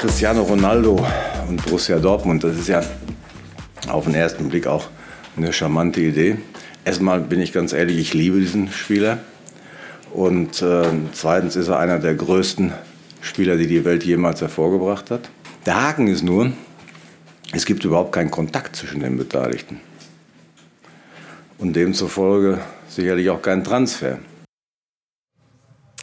Cristiano Ronaldo und Borussia Dortmund, das ist ja auf den ersten Blick auch eine charmante Idee. Erstmal bin ich ganz ehrlich, ich liebe diesen Spieler. Und äh, zweitens ist er einer der größten Spieler, die die Welt jemals hervorgebracht hat. Der Haken ist nur, es gibt überhaupt keinen Kontakt zwischen den Beteiligten. Und demzufolge sicherlich auch keinen Transfer.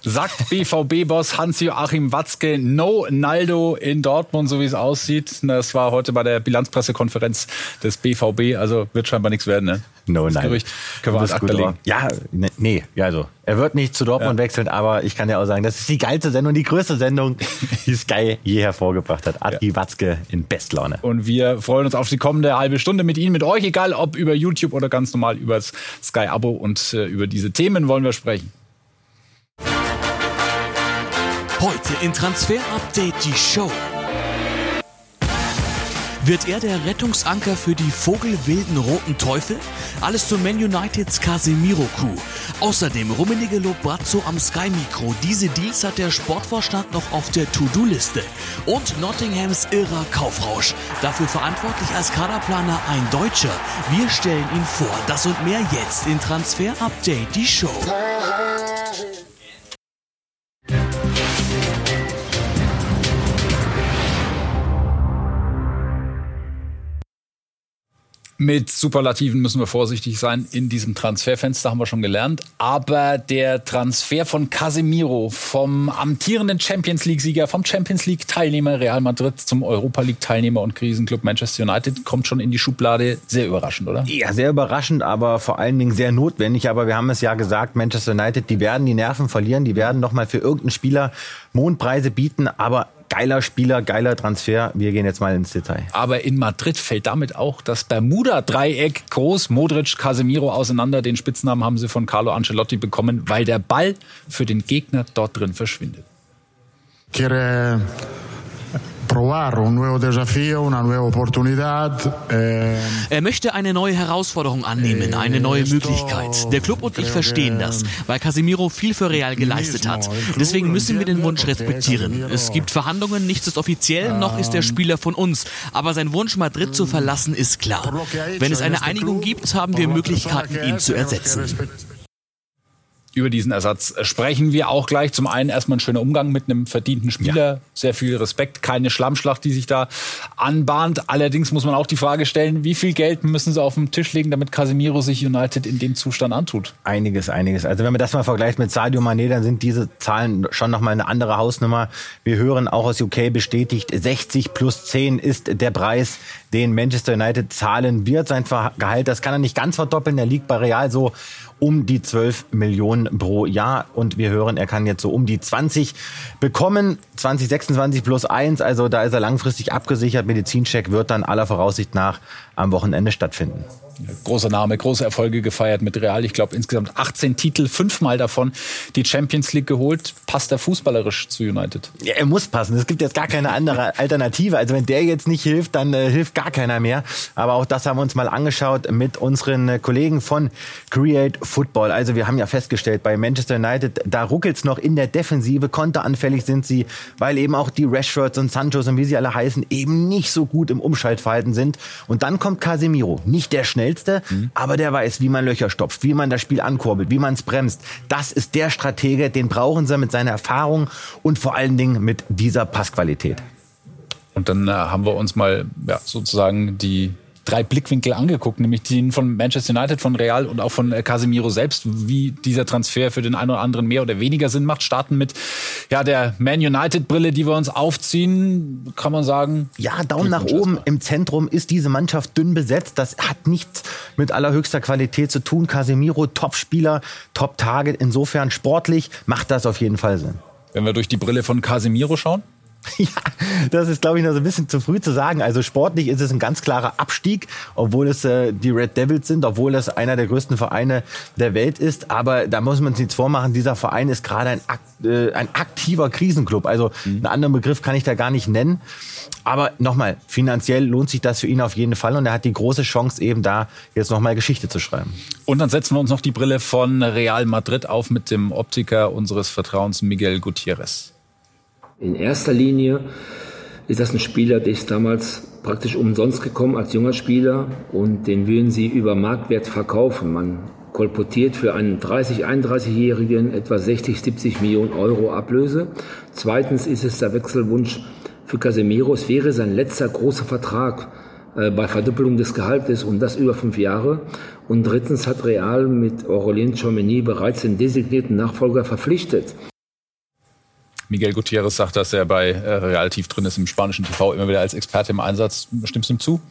Sagt BVB-Boss Hans-Joachim Watzke, no Naldo in Dortmund, so wie es aussieht. Das war heute bei der Bilanzpressekonferenz des BVB, also wird scheinbar nichts werden, ne? No, das. Gerücht können wir Akte legen. Ja, ne, nee, ja, also er wird nicht zu Dortmund ja. wechseln, aber ich kann ja auch sagen, das ist die geilste Sendung, die größte Sendung, die Sky je hervorgebracht hat. Adi ja. Watzke in Bestlaune. Und wir freuen uns auf die kommende halbe Stunde mit Ihnen, mit euch, egal ob über YouTube oder ganz normal über das Sky-Abo und äh, über diese Themen wollen wir sprechen. Heute in Transfer Update die Show. Wird er der Rettungsanker für die vogelwilden Roten Teufel? Alles zu Man Uniteds Casemiro-Coup. Außerdem Rummenigge lobt Brazzo am Sky-Mikro. Diese Deals hat der Sportvorstand noch auf der To-Do-Liste. Und Nottinghams irrer Kaufrausch. Dafür verantwortlich als Kaderplaner ein Deutscher. Wir stellen ihn vor. Das und mehr jetzt in Transfer Update, die Show. Mit Superlativen müssen wir vorsichtig sein in diesem Transferfenster, haben wir schon gelernt. Aber der Transfer von Casemiro vom amtierenden Champions League-Sieger, vom Champions League-Teilnehmer Real Madrid zum Europa League-Teilnehmer und Krisenclub Manchester United kommt schon in die Schublade. Sehr überraschend, oder? Ja, sehr überraschend, aber vor allen Dingen sehr notwendig. Aber wir haben es ja gesagt, Manchester United, die werden die Nerven verlieren, die werden nochmal für irgendeinen Spieler Mondpreise bieten. Aber geiler Spieler, geiler Transfer. Wir gehen jetzt mal ins Detail. Aber in Madrid fällt damit auch das Bermuda-Dreieck groß. Modric, Casemiro auseinander. Den Spitznamen haben sie von Carlo Ancelotti bekommen, weil der Ball für den Gegner dort drin verschwindet. Quiere provar un nuevo desafío, una nueva oportunidad. Eh, er möchte eine neue Herausforderung annehmen, eine neue Möglichkeit. Der Club und ich verstehen das, weil Casemiro viel für Real geleistet hat. Deswegen müssen wir den Wunsch respektieren. Es gibt Verhandlungen, nichts ist offiziell, noch ist der Spieler von uns. Aber sein Wunsch, Madrid zu verlassen, ist klar. Wenn es eine Einigung gibt, haben wir Möglichkeiten, ihn zu ersetzen über diesen Ersatz sprechen wir auch gleich. Zum einen erstmal ein schöner Umgang mit einem verdienten Spieler. Ja. Sehr viel Respekt, keine Schlammschlacht, die sich da anbahnt. Allerdings muss man auch die Frage stellen, wie viel Geld müssen sie auf den Tisch legen, damit Casemiro sich United in dem Zustand antut? Einiges, einiges. Also wenn man das mal vergleicht mit Sadio Mané, dann sind diese Zahlen schon nochmal eine andere Hausnummer. Wir hören auch aus UK bestätigt, 60 plus 10 ist der Preis, den Manchester United zahlen wird. Sein Gehalt, das kann er nicht ganz verdoppeln. Er liegt bei Real so um die 12 Millionen pro Jahr. Und wir hören, er kann jetzt so um die 20 bekommen. 2026 plus 1. Also da ist er langfristig abgesichert. Medizincheck wird dann aller Voraussicht nach am Wochenende stattfinden. Großer Name, große Erfolge gefeiert mit Real. Ich glaube insgesamt 18 Titel, fünfmal davon die Champions League geholt. Passt er fußballerisch zu United? Ja, er muss passen. Es gibt jetzt gar keine andere Alternative. Also wenn der jetzt nicht hilft, dann äh, hilft gar keiner mehr. Aber auch das haben wir uns mal angeschaut mit unseren äh, Kollegen von Create Football. Also wir haben ja festgestellt, bei Manchester United, da ruckelt's noch in der Defensive. Konteranfällig sind sie, weil eben auch die Rashfords und Sanchos und wie sie alle heißen, eben nicht so gut im Umschaltverhalten sind. Und dann kommt Casemiro. Nicht der schnell schnellste, mhm. aber der weiß, wie man Löcher stopft, wie man das Spiel ankurbelt, wie man es bremst. Das ist der Stratege, den brauchen sie mit seiner Erfahrung und vor allen Dingen mit dieser Passqualität. Und dann äh, haben wir uns mal ja, sozusagen die drei Blickwinkel angeguckt, nämlich den von Manchester United, von Real und auch von äh, Casemiro selbst, wie dieser Transfer für den einen oder anderen mehr oder weniger Sinn macht. Starten mit ja der Man United Brille, die wir uns aufziehen, kann man sagen. Ja, Daumen nach oben. Im Zentrum ist diese Mannschaft dünn besetzt. Das hat nichts mit allerhöchster Qualität zu tun. Casemiro, Top-Spieler, Top-Target. Insofern sportlich macht das auf jeden Fall Sinn. Wenn wir durch die Brille von Casemiro schauen? Ja, das ist, glaube ich, noch so ein bisschen zu früh zu sagen. Also sportlich ist es ein ganz klarer Abstieg, obwohl es äh, die Red Devils sind, obwohl es einer der größten Vereine der Welt ist. Aber da muss man sich nichts vormachen, dieser Verein ist gerade ein, äh, ein aktiver Krisenclub. Also mhm. einen anderen Begriff kann ich da gar nicht nennen. Aber nochmal, finanziell lohnt sich das für ihn auf jeden Fall und er hat die große Chance eben da jetzt nochmal Geschichte zu schreiben. Und dann setzen wir uns noch die Brille von Real Madrid auf mit dem Optiker unseres Vertrauens Miguel Gutierrez. In erster Linie ist das ein Spieler, der ist damals praktisch umsonst gekommen als junger Spieler und den würden sie über Marktwert verkaufen. Man kolportiert für einen 30-, 31-Jährigen etwa 60, 70 Millionen Euro Ablöse. Zweitens ist es der Wechselwunsch für Casemiro. Es wäre sein letzter großer Vertrag äh, bei Verdoppelung des Gehaltes und das über fünf Jahre. Und drittens hat Real mit Aurelien Chouameni bereits den designierten Nachfolger verpflichtet. Miguel Gutierrez sagt, dass er bei äh, Real tief drin ist im spanischen TV, immer wieder als Experte im Einsatz. Stimmst du ihm zu?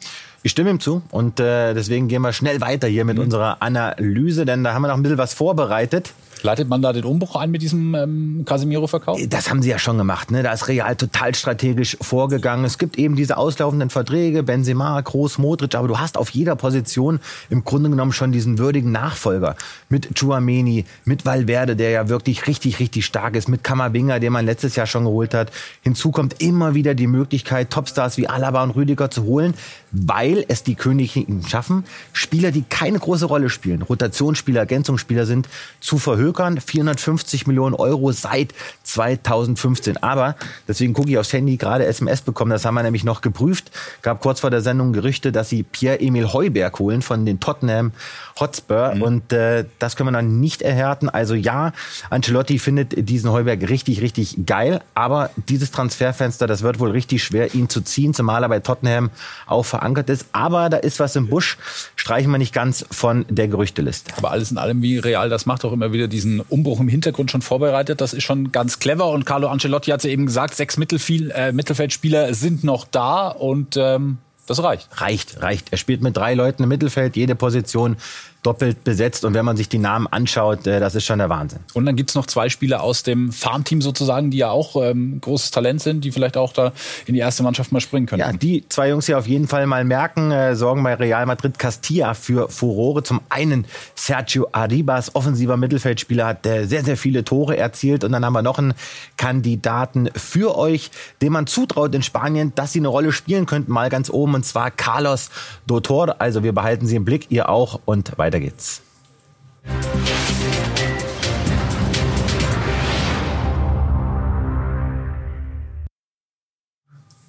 Ich stimme ihm zu und äh, deswegen gehen wir schnell weiter hier mit mhm. unserer Analyse, denn da haben wir noch ein bisschen was vorbereitet. Leitet man da den Umbruch ein mit diesem ähm, Casemiro-Verkauf? Das haben sie ja schon gemacht. Ne? Da ist Real total strategisch vorgegangen. Es gibt eben diese auslaufenden Verträge, Benzema, Groß, Modric, aber du hast auf jeder Position im Grunde genommen schon diesen würdigen Nachfolger. Mit Chuameni, mit Valverde, der ja wirklich richtig, richtig stark ist, mit Kamavinga, den man letztes Jahr schon geholt hat. Hinzu kommt immer wieder die Möglichkeit, Topstars wie Alaba und Rüdiger zu holen, weil es die Königinnen schaffen, Spieler, die keine große Rolle spielen, Rotationsspieler, Ergänzungsspieler sind, zu verhökern. 450 Millionen Euro seit 2015. Aber, deswegen gucke ich aufs Handy, gerade SMS bekommen, das haben wir nämlich noch geprüft. Gab kurz vor der Sendung Gerüchte, dass sie Pierre-Emil Heuberg holen von den Tottenham Hotspur. Mhm. Und äh, das können wir dann nicht erhärten. Also ja, Ancelotti findet diesen Heuberg richtig, richtig geil. Aber dieses Transferfenster, das wird wohl richtig schwer, ihn zu ziehen, zumal er bei Tottenham auch verankert ist. Aber da ist was im Busch. Streichen wir nicht ganz von der Gerüchteliste. Aber alles in allem, wie Real das macht, auch immer wieder diesen Umbruch im Hintergrund schon vorbereitet. Das ist schon ganz clever. Und Carlo Ancelotti hat ja eben gesagt, sechs Mittelfiel, äh, Mittelfeldspieler sind noch da. Und ähm, das reicht. Reicht, reicht. Er spielt mit drei Leuten im Mittelfeld, jede Position doppelt besetzt. Und wenn man sich die Namen anschaut, äh, das ist schon der Wahnsinn. Und dann gibt's noch zwei Spieler aus dem Farmteam sozusagen, die ja auch ähm, großes Talent sind, die vielleicht auch da in die erste Mannschaft mal springen können. Ja, die zwei Jungs hier auf jeden Fall mal merken, äh, sorgen bei Real Madrid Castilla für Furore. Zum einen Sergio Arribas, offensiver Mittelfeldspieler, hat äh, sehr, sehr viele Tore erzielt. Und dann haben wir noch einen Kandidaten für euch, dem man zutraut in Spanien, dass sie eine Rolle spielen könnten, mal ganz oben, und zwar Carlos Dotor. Also wir behalten sie im Blick, ihr auch und weiter weiter geht's.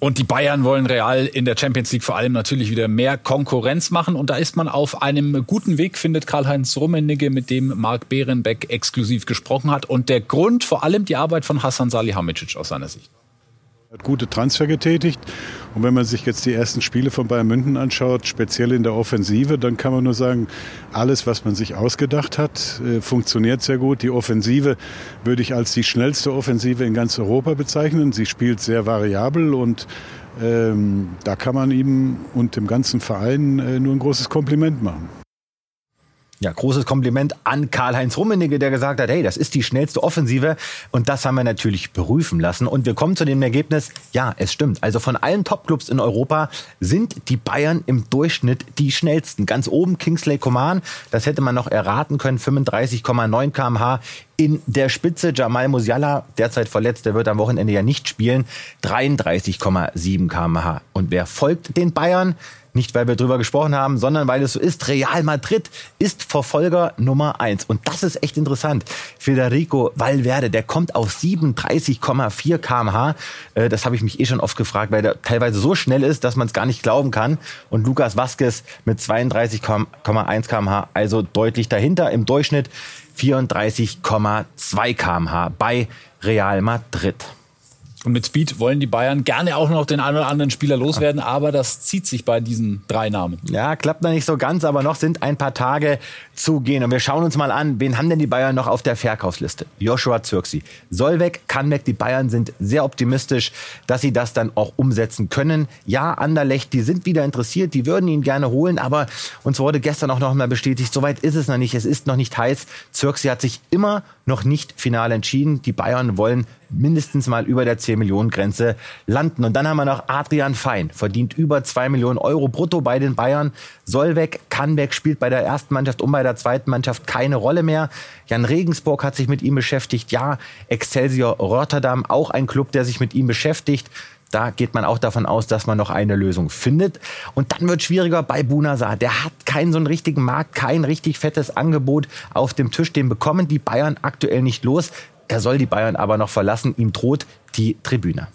Und die Bayern wollen Real in der Champions League vor allem natürlich wieder mehr Konkurrenz machen. Und da ist man auf einem guten Weg, findet Karl-Heinz Rummenigge, mit dem Marc Behrenbeck exklusiv gesprochen hat. Und der Grund vor allem die Arbeit von Hassan Salihamidzic aus seiner Sicht. Hat gute Transfer getätigt. Und wenn man sich jetzt die ersten Spiele von Bayern München anschaut, speziell in der Offensive, dann kann man nur sagen, alles, was man sich ausgedacht hat, äh, funktioniert sehr gut. Die Offensive würde ich als die schnellste Offensive in ganz Europa bezeichnen. Sie spielt sehr variabel und ähm, da kann man ihm und dem ganzen Verein äh, nur ein großes Kompliment machen. Ja, großes Kompliment an Karl-Heinz Rummenigge, der gesagt hat, hey, das ist die schnellste Offensive. Und das haben wir natürlich prüfen lassen. Und wir kommen zu dem Ergebnis, ja, es stimmt. Also von allen Topclubs in Europa sind die Bayern im Durchschnitt die schnellsten. Ganz oben Kingsley Coman, das hätte man noch erraten können, 35,9 kmh. In der Spitze Jamal Musiala, derzeit verletzt, der wird am Wochenende ja nicht spielen, 33,7 kmh. Und wer folgt den Bayern? Nicht, weil wir drüber gesprochen haben, sondern weil es so ist. Real Madrid ist Verfolger Nummer eins. Und das ist echt interessant. Federico Valverde, der kommt auf 37,4 kmh. Äh, das habe ich mich eh schon oft gefragt, weil der teilweise so schnell ist, dass man es gar nicht glauben kann. Und Lukas Vazquez mit 32,1 kmh, also deutlich dahinter. Im Durchschnitt 34,2 kmh bei Real Madrid. Und mit Speed wollen die Bayern gerne auch noch den einen oder anderen Spieler loswerden, aber das zieht sich bei diesen drei Namen. Ja, klappt noch nicht so ganz, aber noch sind ein paar Tage zu gehen. Und wir schauen uns mal an, wen haben denn die Bayern noch auf der Verkaufsliste? Joshua Zirksi. Solveig, Kanbeck, die Bayern sind sehr optimistisch, dass sie das dann auch umsetzen können. Ja, Anderlecht, die sind wieder interessiert, die würden ihn gerne holen, aber uns wurde gestern auch noch mal bestätigt, soweit ist es noch nicht, es ist noch nicht heiß. Zirksi hat sich immer noch nicht final entschieden. Die Bayern wollen mindestens mal über der 10 Millionen Grenze landen. Und dann haben wir noch Adrian Fein, verdient über 2 Millionen Euro brutto bei den Bayern. Soll weg, kann weg, spielt bei der ersten Mannschaft und bei der zweiten Mannschaft keine Rolle mehr. Jan Regensburg hat sich mit ihm beschäftigt. Ja, Excelsior Rotterdam, auch ein Club, der sich mit ihm beschäftigt. Da geht man auch davon aus, dass man noch eine Lösung findet. Und dann wird schwieriger bei Bunasar. Der hat keinen so einen richtigen Markt, kein richtig fettes Angebot auf dem Tisch. Den bekommen die Bayern aktuell nicht los. Er soll die Bayern aber noch verlassen. Ihm droht die Tribüne.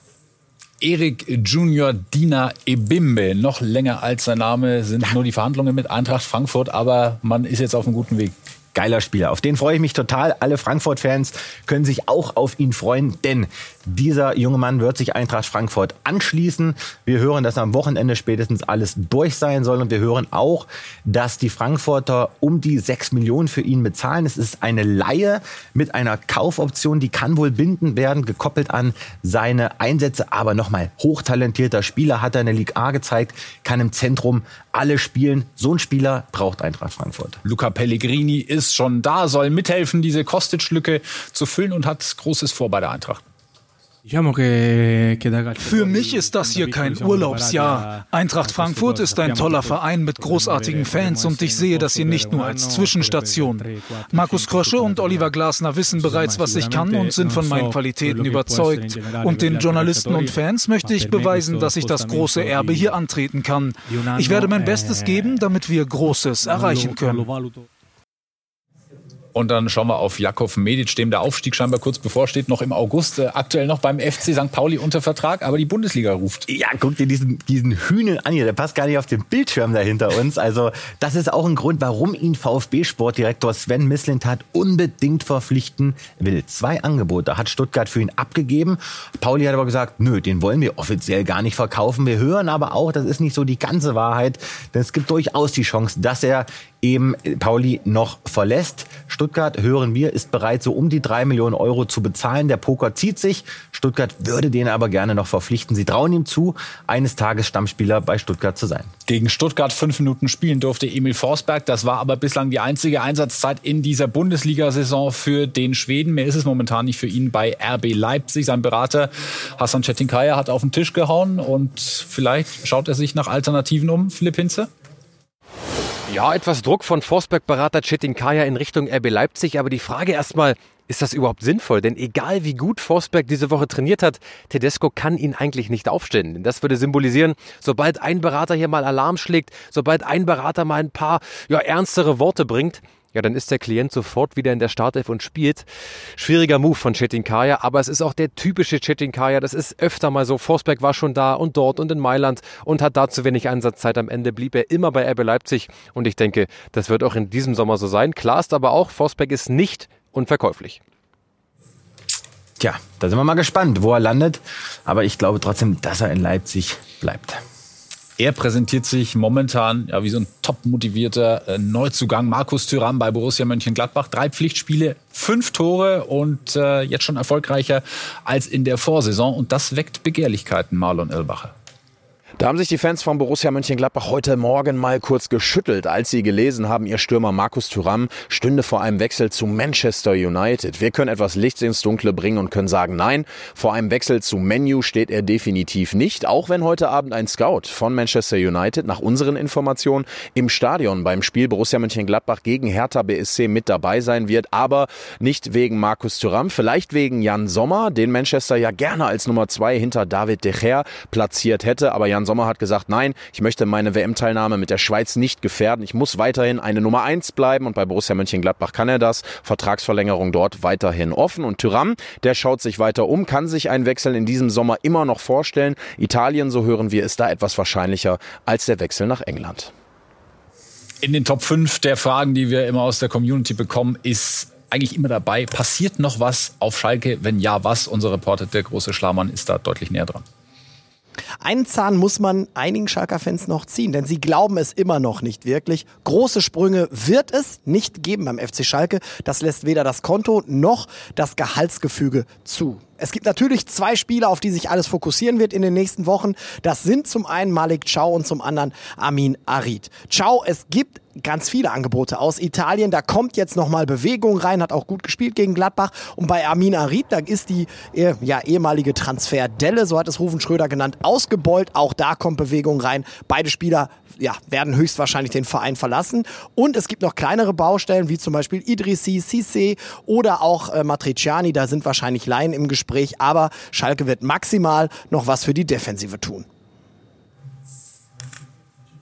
Erik Junior Dina Ebimbe. Noch länger als sein Name sind nur die Verhandlungen mit Eintracht Frankfurt, aber man ist jetzt auf einem guten Weg geiler Spieler. Auf den freue ich mich total. Alle Frankfurt-Fans können sich auch auf ihn freuen, denn dieser junge Mann wird sich Eintracht Frankfurt anschließen. Wir hören, dass am Wochenende spätestens alles durch sein soll und wir hören auch, dass die Frankfurter um die sechs Millionen für ihn bezahlen. Es ist eine Laie mit einer Kaufoption, die kann wohl bindend werden, gekoppelt an seine Einsätze. Aber nochmal, hochtalentierter Spieler, hat er in der Liga A gezeigt, kann im Zentrum alle spielen. So ein Spieler braucht Eintracht Frankfurt. Luca Pellegrini ist schon da, soll mithelfen, diese Kostic-Lücke zu füllen und hat Großes vor bei der Eintracht. Für mich ist das hier kein Urlaubsjahr. Eintracht Frankfurt ist ein toller Verein mit großartigen Fans und ich sehe das hier nicht nur als Zwischenstation. Markus Krosche und Oliver Glasner wissen bereits, was ich kann und sind von meinen Qualitäten überzeugt. Und den Journalisten und Fans möchte ich beweisen, dass ich das große Erbe hier antreten kann. Ich werde mein Bestes geben, damit wir Großes erreichen können. Und dann schauen wir auf Jakov Medic, dem der Aufstieg scheinbar kurz bevorsteht, noch im August, äh, aktuell noch beim FC St. Pauli unter Vertrag, aber die Bundesliga ruft. Ja, guck dir diesen, diesen Hühnen an hier, der passt gar nicht auf den Bildschirm da hinter uns. Also das ist auch ein Grund, warum ihn VfB-Sportdirektor Sven Mislintat unbedingt verpflichten will. Zwei Angebote hat Stuttgart für ihn abgegeben. Pauli hat aber gesagt, nö, den wollen wir offiziell gar nicht verkaufen. Wir hören aber auch, das ist nicht so die ganze Wahrheit, denn es gibt durchaus die Chance, dass er eben Pauli noch verlässt. Stuttgart, hören wir, ist bereit, so um die drei Millionen Euro zu bezahlen. Der Poker zieht sich. Stuttgart würde den aber gerne noch verpflichten. Sie trauen ihm zu, eines Tages Stammspieler bei Stuttgart zu sein. Gegen Stuttgart fünf Minuten spielen durfte Emil Forsberg. Das war aber bislang die einzige Einsatzzeit in dieser Bundesliga-Saison für den Schweden. Mehr ist es momentan nicht für ihn bei RB Leipzig. Sein Berater Hassan Çetinkaya hat auf den Tisch gehauen und vielleicht schaut er sich nach Alternativen um. Philipp Hinze? Ja, etwas Druck von Forsberg-Berater Chetin Kaya in Richtung RB Leipzig. Aber die Frage erstmal, ist das überhaupt sinnvoll? Denn egal wie gut Forsberg diese Woche trainiert hat, Tedesco kann ihn eigentlich nicht aufstellen. Denn das würde symbolisieren, sobald ein Berater hier mal Alarm schlägt, sobald ein Berater mal ein paar ja, ernstere Worte bringt, ja, dann ist der Klient sofort wieder in der Startelf und spielt. Schwieriger Move von Chetinkaya, aber es ist auch der typische Chetinkaya. Das ist öfter mal so. Forsberg war schon da und dort und in Mailand und hat da zu wenig Einsatzzeit. Am Ende blieb er immer bei RB Leipzig und ich denke, das wird auch in diesem Sommer so sein. Klar ist aber auch, Forsberg ist nicht unverkäuflich. Tja, da sind wir mal gespannt, wo er landet. Aber ich glaube trotzdem, dass er in Leipzig bleibt. Er präsentiert sich momentan ja, wie so ein top motivierter äh, Neuzugang. Markus Thüram bei Borussia Mönchengladbach. Drei Pflichtspiele, fünf Tore und äh, jetzt schon erfolgreicher als in der Vorsaison. Und das weckt Begehrlichkeiten, Marlon Irlbacher. Da haben sich die Fans von Borussia Mönchengladbach heute Morgen mal kurz geschüttelt, als sie gelesen haben, ihr Stürmer Markus Thuram stünde vor einem Wechsel zu Manchester United. Wir können etwas Licht ins Dunkle bringen und können sagen, nein, vor einem Wechsel zu Menu steht er definitiv nicht, auch wenn heute Abend ein Scout von Manchester United nach unseren Informationen im Stadion beim Spiel Borussia Mönchengladbach gegen Hertha BSC mit dabei sein wird, aber nicht wegen Markus Thuram, vielleicht wegen Jan Sommer, den Manchester ja gerne als Nummer zwei hinter David De Gea platziert hätte, aber Jan Sommer hat gesagt, nein, ich möchte meine WM-Teilnahme mit der Schweiz nicht gefährden. Ich muss weiterhin eine Nummer eins bleiben und bei Borussia Mönchengladbach kann er das. Vertragsverlängerung dort weiterhin offen. Und Tyram, der schaut sich weiter um, kann sich einen Wechsel in diesem Sommer immer noch vorstellen. Italien, so hören wir, ist da etwas wahrscheinlicher als der Wechsel nach England. In den Top 5 der Fragen, die wir immer aus der Community bekommen, ist eigentlich immer dabei, passiert noch was auf Schalke? Wenn ja, was? Unser Reporter, der große Schlamann, ist da deutlich näher dran. Einen Zahn muss man einigen Schalker-Fans noch ziehen, denn sie glauben es immer noch nicht wirklich. Große Sprünge wird es nicht geben beim FC Schalke. Das lässt weder das Konto noch das Gehaltsgefüge zu. Es gibt natürlich zwei Spieler, auf die sich alles fokussieren wird in den nächsten Wochen. Das sind zum einen Malik Chow und zum anderen Amin Arid. Chow, es gibt ganz viele Angebote aus Italien. Da kommt jetzt nochmal Bewegung rein, hat auch gut gespielt gegen Gladbach. Und bei Amin Arid, da ist die äh, ja, ehemalige Transferdelle, so hat es Rufen Schröder genannt, ausgebeult. Auch da kommt Bewegung rein. Beide Spieler ja, werden höchstwahrscheinlich den Verein verlassen. Und es gibt noch kleinere Baustellen, wie zum Beispiel Idrissi, Cissé oder auch äh, Matriciani. Da sind wahrscheinlich Laien im Gespräch. Aber Schalke wird maximal noch was für die Defensive tun.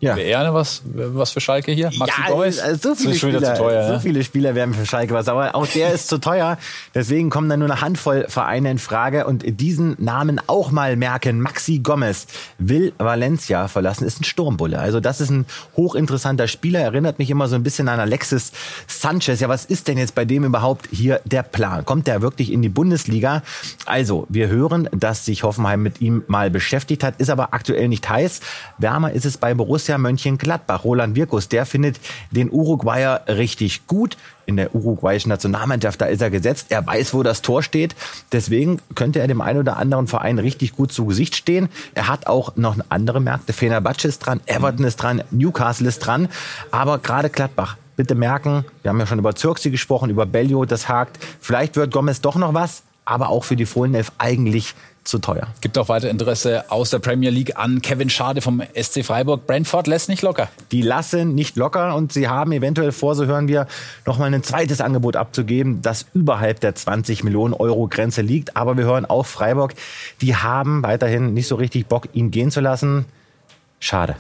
Ja. Wäre er was, was für Schalke hier? Maxi ja, Gomez? Also so viele, Spieler, teuer, so ja? viele Spieler wären für Schalke was, aber auch der ist zu teuer. Deswegen kommen dann nur eine Handvoll Vereine in Frage und diesen Namen auch mal merken. Maxi Gomez will Valencia verlassen, ist ein Sturmbulle. Also das ist ein hochinteressanter Spieler, erinnert mich immer so ein bisschen an Alexis Sanchez. Ja, was ist denn jetzt bei dem überhaupt hier der Plan? Kommt der wirklich in die Bundesliga? Also, wir hören, dass sich Hoffenheim mit ihm mal beschäftigt hat, ist aber aktuell nicht heiß. Wärmer ist es bei Borussia Mönchengladbach. Roland Wirkus, der findet den Uruguayer richtig gut. In der uruguayischen Nationalmannschaft, da ist er gesetzt. Er weiß, wo das Tor steht. Deswegen könnte er dem einen oder anderen Verein richtig gut zu Gesicht stehen. Er hat auch noch andere Märkte. Fenerbahce ist dran, Everton ist dran, Newcastle ist dran. Aber gerade Gladbach, bitte merken, wir haben ja schon über Zirksi gesprochen, über Bellio, das hakt. Vielleicht wird Gomez doch noch was, aber auch für die Fohlenelf eigentlich zu teuer. Gibt auch weiter Interesse aus der Premier League an Kevin Schade vom SC Freiburg. Brentford lässt nicht locker. Die lassen nicht locker und sie haben eventuell vor, so hören wir, nochmal ein zweites Angebot abzugeben, das überhalb der 20 Millionen Euro Grenze liegt. Aber wir hören auch Freiburg, die haben weiterhin nicht so richtig Bock, ihn gehen zu lassen. Schade.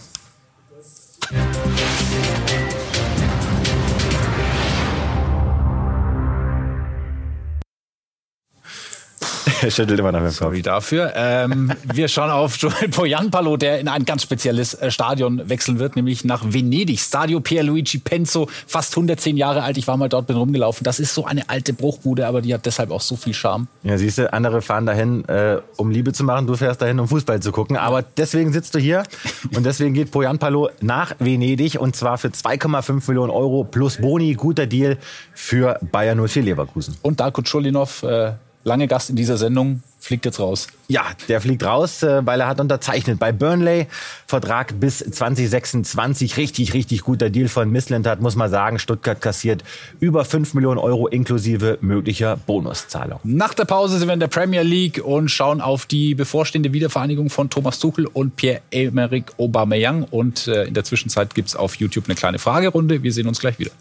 Er schüttelt immer noch mit dem Kopf. Sorry dafür. Ähm, wir schauen auf Joel Poyanpalo, der in ein ganz spezielles äh, Stadion wechseln wird, nämlich nach Venedig. Stadio Pierluigi Penzo, fast 110 Jahre alt. Ich war mal dort, bin rumgelaufen. Das ist so eine alte Bruchbude, aber die hat deshalb auch so viel Charme. Ja, siehst du, andere fahren dahin, äh, um Liebe zu machen. Du fährst dahin, um Fußball zu gucken. Aber deswegen sitzt du hier und deswegen geht Poyanpalo nach Venedig und zwar für 2,5 Millionen Euro plus Boni. Guter Deal für Bayern 04 Leverkusen. Und Darko Chulinov, äh, lange Gast in dieser Sendung, fliegt jetzt raus. Ja, der fliegt raus, äh, weil er hat unterzeichnet bei Burnley. Vertrag bis 2026. Richtig, richtig guter Deal von Missland hat, muss man sagen. Stuttgart kassiert über 5 Millionen Euro inklusive möglicher Bonuszahlung. Nach der Pause sind wir in der Premier League und schauen auf die bevorstehende Wiedervereinigung von Thomas Tuchel und Pierre-Emerick Aubameyang. Und äh, in der Zwischenzeit gibt es auf YouTube eine kleine Fragerunde. Wir sehen uns gleich wieder.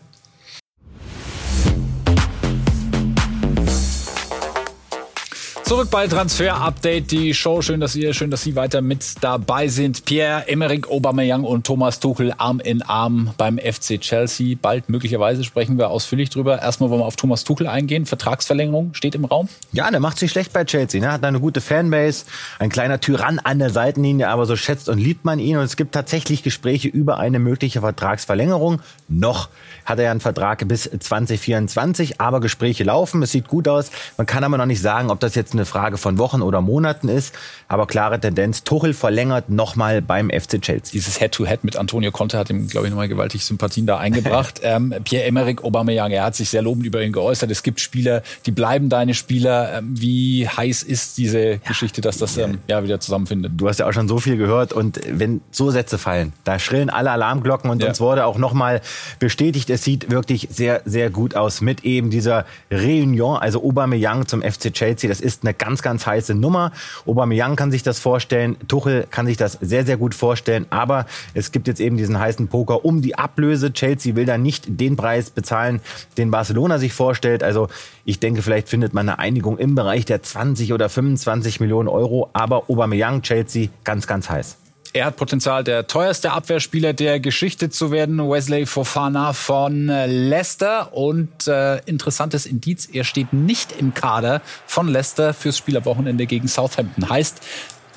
Zurück bei Transfer Update, die Show. Schön, dass ihr, schön, dass Sie weiter mit dabei sind. Pierre, Emerick Aubameyang und Thomas Tuchel Arm in Arm beim FC Chelsea. Bald möglicherweise sprechen wir ausführlich drüber. Erstmal wollen wir auf Thomas Tuchel eingehen. Vertragsverlängerung steht im Raum. Ja, der macht sich schlecht bei Chelsea. Ne? Hat eine gute Fanbase, ein kleiner Tyrann an der Seitenlinie, aber so schätzt und liebt man ihn. Und es gibt tatsächlich Gespräche über eine mögliche Vertragsverlängerung. Noch hat er ja einen Vertrag bis 2024, aber Gespräche laufen. Es sieht gut aus. Man kann aber noch nicht sagen, ob das jetzt eine eine Frage von Wochen oder Monaten ist. Aber klare Tendenz, Tuchel verlängert nochmal beim FC Chelsea. Dieses Head-to-Head -Head mit Antonio Conte hat ihm, glaube ich, nochmal gewaltig Sympathien da eingebracht. ähm, Pierre-Emerick Aubameyang, er hat sich sehr lobend über ihn geäußert. Es gibt Spieler, die bleiben deine Spieler. Ähm, wie heiß ist diese ja. Geschichte, dass das ähm, ja wieder zusammenfindet? Du hast ja auch schon so viel gehört und wenn so Sätze fallen, da schrillen alle Alarmglocken und ja. uns wurde auch nochmal bestätigt, es sieht wirklich sehr, sehr gut aus mit eben dieser Reunion, also Aubameyang zum FC Chelsea. Das ist eine eine ganz, ganz heiße Nummer. Aubameyang kann sich das vorstellen, Tuchel kann sich das sehr, sehr gut vorstellen, aber es gibt jetzt eben diesen heißen Poker um die Ablöse. Chelsea will da nicht den Preis bezahlen, den Barcelona sich vorstellt. Also ich denke, vielleicht findet man eine Einigung im Bereich der 20 oder 25 Millionen Euro, aber Aubameyang, Chelsea, ganz, ganz heiß. Er hat Potenzial, der teuerste Abwehrspieler der Geschichte zu werden. Wesley Fofana von äh, Leicester. Und äh, interessantes Indiz, er steht nicht im Kader von Leicester fürs Spielerwochenende gegen Southampton. Heißt,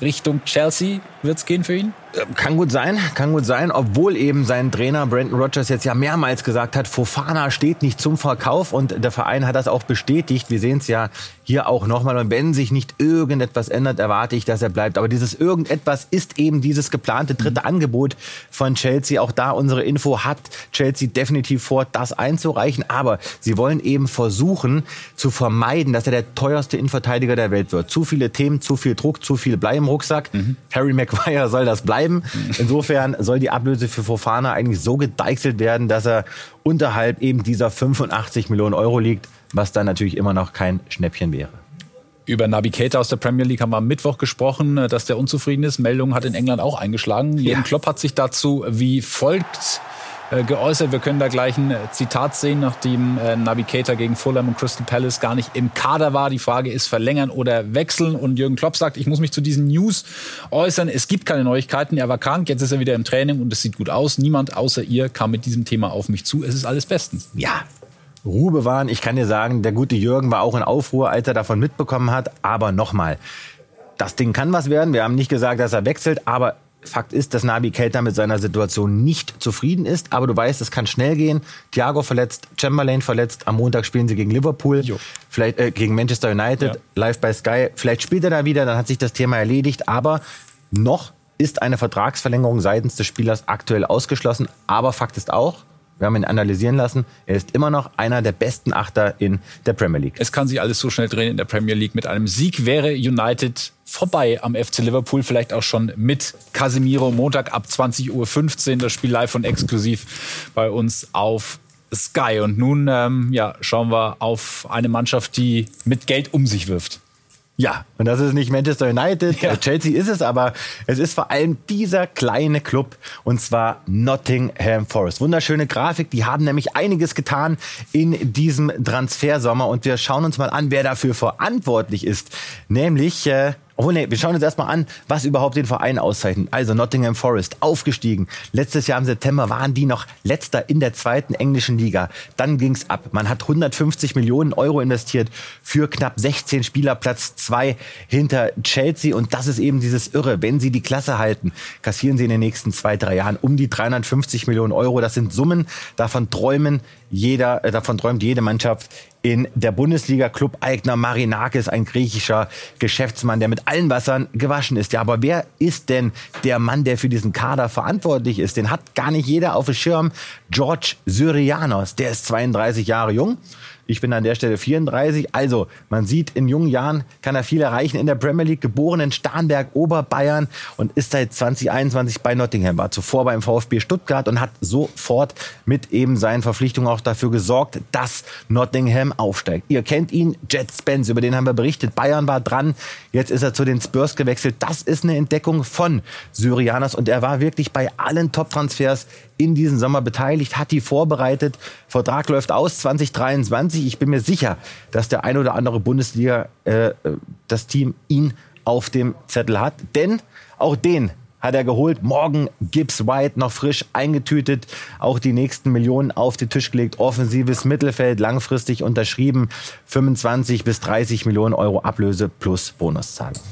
Richtung Chelsea wird's gehen für ihn? Kann gut sein, kann gut sein, obwohl eben sein Trainer Brandon Rogers jetzt ja mehrmals gesagt hat, Fofana steht nicht zum Verkauf und der Verein hat das auch bestätigt. Wir sehen es ja hier auch nochmal und wenn sich nicht irgendetwas ändert, erwarte ich, dass er bleibt. Aber dieses irgendetwas ist eben dieses geplante dritte mhm. Angebot von Chelsea. Auch da unsere Info hat Chelsea definitiv vor, das einzureichen. Aber sie wollen eben versuchen zu vermeiden, dass er der teuerste Innenverteidiger der Welt wird. Zu viele Themen, zu viel Druck, zu viel Blei im Rucksack. Mhm. Harry Maguire soll das bleiben bleiben. Insofern soll die Ablöse für Fofana eigentlich so gedeichselt werden, dass er unterhalb eben dieser 85 Millionen Euro liegt, was dann natürlich immer noch kein Schnäppchen wäre. Über Nabi Keita aus der Premier League haben wir am Mittwoch gesprochen, dass der unzufrieden ist. Meldung hat in England auch eingeschlagen. Ja. Jürgen Klopp hat sich dazu wie folgt geäußert. Wir können da gleich ein Zitat sehen, nachdem äh, Navigator gegen Fulham und Crystal Palace gar nicht im Kader war. Die Frage ist, verlängern oder wechseln? Und Jürgen Klopp sagt, ich muss mich zu diesen News äußern. Es gibt keine Neuigkeiten. Er war krank, jetzt ist er wieder im Training und es sieht gut aus. Niemand außer ihr kam mit diesem Thema auf mich zu. Es ist alles bestens. Ja, Ruhe bewahren. Ich kann dir sagen, der gute Jürgen war auch in Aufruhr, als er davon mitbekommen hat. Aber nochmal, das Ding kann was werden. Wir haben nicht gesagt, dass er wechselt, aber Fakt ist, dass Nabi Keita mit seiner Situation nicht zufrieden ist, aber du weißt, es kann schnell gehen. Thiago verletzt, Chamberlain verletzt, am Montag spielen sie gegen Liverpool, jo. vielleicht äh, gegen Manchester United, ja. live bei Sky. Vielleicht spielt er da wieder, dann hat sich das Thema erledigt, aber noch ist eine Vertragsverlängerung seitens des Spielers aktuell ausgeschlossen, aber Fakt ist auch, wir haben ihn analysieren lassen. Er ist immer noch einer der besten Achter in der Premier League. Es kann sich alles so schnell drehen in der Premier League. Mit einem Sieg wäre United vorbei am FC Liverpool, vielleicht auch schon mit Casemiro. Montag ab 20.15 Uhr das Spiel live und exklusiv bei uns auf Sky. Und nun ähm, ja, schauen wir auf eine Mannschaft, die mit Geld um sich wirft. Ja, und das ist nicht Manchester United, ja. Chelsea ist es, aber es ist vor allem dieser kleine Club und zwar Nottingham Forest. Wunderschöne Grafik, die haben nämlich einiges getan in diesem Transfersommer und wir schauen uns mal an, wer dafür verantwortlich ist, nämlich äh, Oh nee, wir schauen uns erstmal an, was überhaupt den Verein auszeichnet. Also Nottingham Forest, aufgestiegen. Letztes Jahr im September waren die noch letzter in der zweiten englischen Liga. Dann ging's ab. Man hat 150 Millionen Euro investiert für knapp 16 Spieler, Platz zwei hinter Chelsea. Und das ist eben dieses Irre. Wenn sie die Klasse halten, kassieren sie in den nächsten zwei, drei Jahren um die 350 Millionen Euro. Das sind Summen, davon träumen jeder, äh, davon träumt jede Mannschaft in der Bundesliga. Club-Eigner Marinakis, ein griechischer Geschäftsmann, der mit allen Wassern gewaschen ist. Ja, aber wer ist denn der Mann, der für diesen Kader verantwortlich ist? Den hat gar nicht jeder auf dem Schirm. George Syrianos, der ist 32 Jahre jung ich bin an der Stelle 34. Also, man sieht, in jungen Jahren kann er viel erreichen. In der Premier League geboren in Starnberg, Oberbayern und ist seit 2021 bei Nottingham. War zuvor beim VfB Stuttgart und hat sofort mit eben seinen Verpflichtungen auch dafür gesorgt, dass Nottingham aufsteigt. Ihr kennt ihn, Jet Spence, über den haben wir berichtet. Bayern war dran. Jetzt ist er zu den Spurs gewechselt. Das ist eine Entdeckung von Syrianos und er war wirklich bei allen Top-Transfers in diesem Sommer beteiligt, hat die vorbereitet. Vertrag läuft aus 2023. Ich bin mir sicher, dass der ein oder andere Bundesliga äh, das Team ihn auf dem Zettel hat. Denn auch den hat er geholt. Morgen Gibbs White noch frisch eingetütet. Auch die nächsten Millionen auf den Tisch gelegt. Offensives Mittelfeld langfristig unterschrieben. 25 bis 30 Millionen Euro Ablöse plus Bonuszahlung.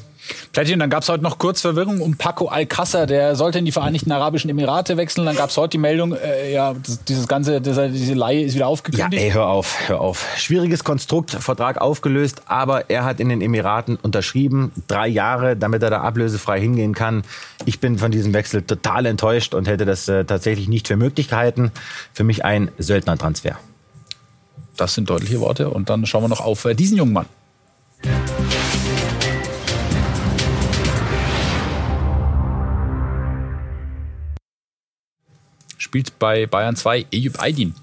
Plättchen, dann gab es heute noch kurz Verwirrung um Paco Alcázar, der sollte in die Vereinigten Arabischen Emirate wechseln. Dann gab es heute die Meldung, äh, ja, dieses ganze, diese, diese Leihe ist wieder aufgekündigt. Ja, ey, hör auf, hör auf. Schwieriges Konstrukt, Vertrag aufgelöst, aber er hat in den Emiraten unterschrieben, drei Jahre, damit er da ablösefrei hingehen kann. Ich bin von diesem Wechsel total enttäuscht und hätte das äh, tatsächlich nicht für möglich gehalten. Für mich ein Söldnertransfer. Das sind deutliche Worte und dann schauen wir noch auf äh, diesen jungen Mann. Spielt bei Bayern 2 Eyüp Aydin.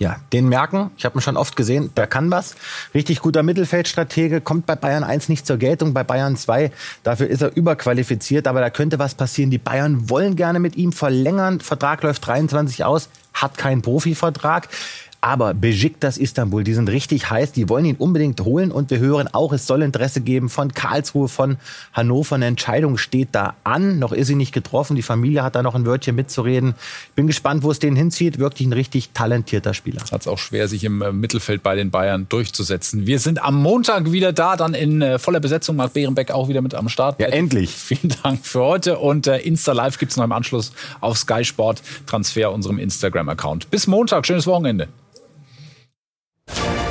Ja, den merken, ich habe ihn schon oft gesehen, der kann was. Richtig guter Mittelfeldstratege, kommt bei Bayern 1 nicht zur Geltung, bei Bayern 2, dafür ist er überqualifiziert, aber da könnte was passieren. Die Bayern wollen gerne mit ihm verlängern, Vertrag läuft 23 aus, hat keinen Profivertrag. Aber Besiktas Istanbul, die sind richtig heiß, die wollen ihn unbedingt holen und wir hören auch, es soll Interesse geben von Karlsruhe, von Hannover. Eine Entscheidung steht da an, noch ist sie nicht getroffen, die Familie hat da noch ein Wörtchen mitzureden. Bin gespannt, wo es den hinzieht, wirklich ein richtig talentierter Spieler. Hat es auch schwer, sich im äh, Mittelfeld bei den Bayern durchzusetzen. Wir sind am Montag wieder da, dann in äh, voller Besetzung, Marc Behrenbeck auch wieder mit am Start. Ja, endlich. Vielen Dank für heute und äh, Insta Live gibt es noch im Anschluss auf Sky Sport Transfer, unserem Instagram-Account. Bis Montag, schönes Wochenende. Thank you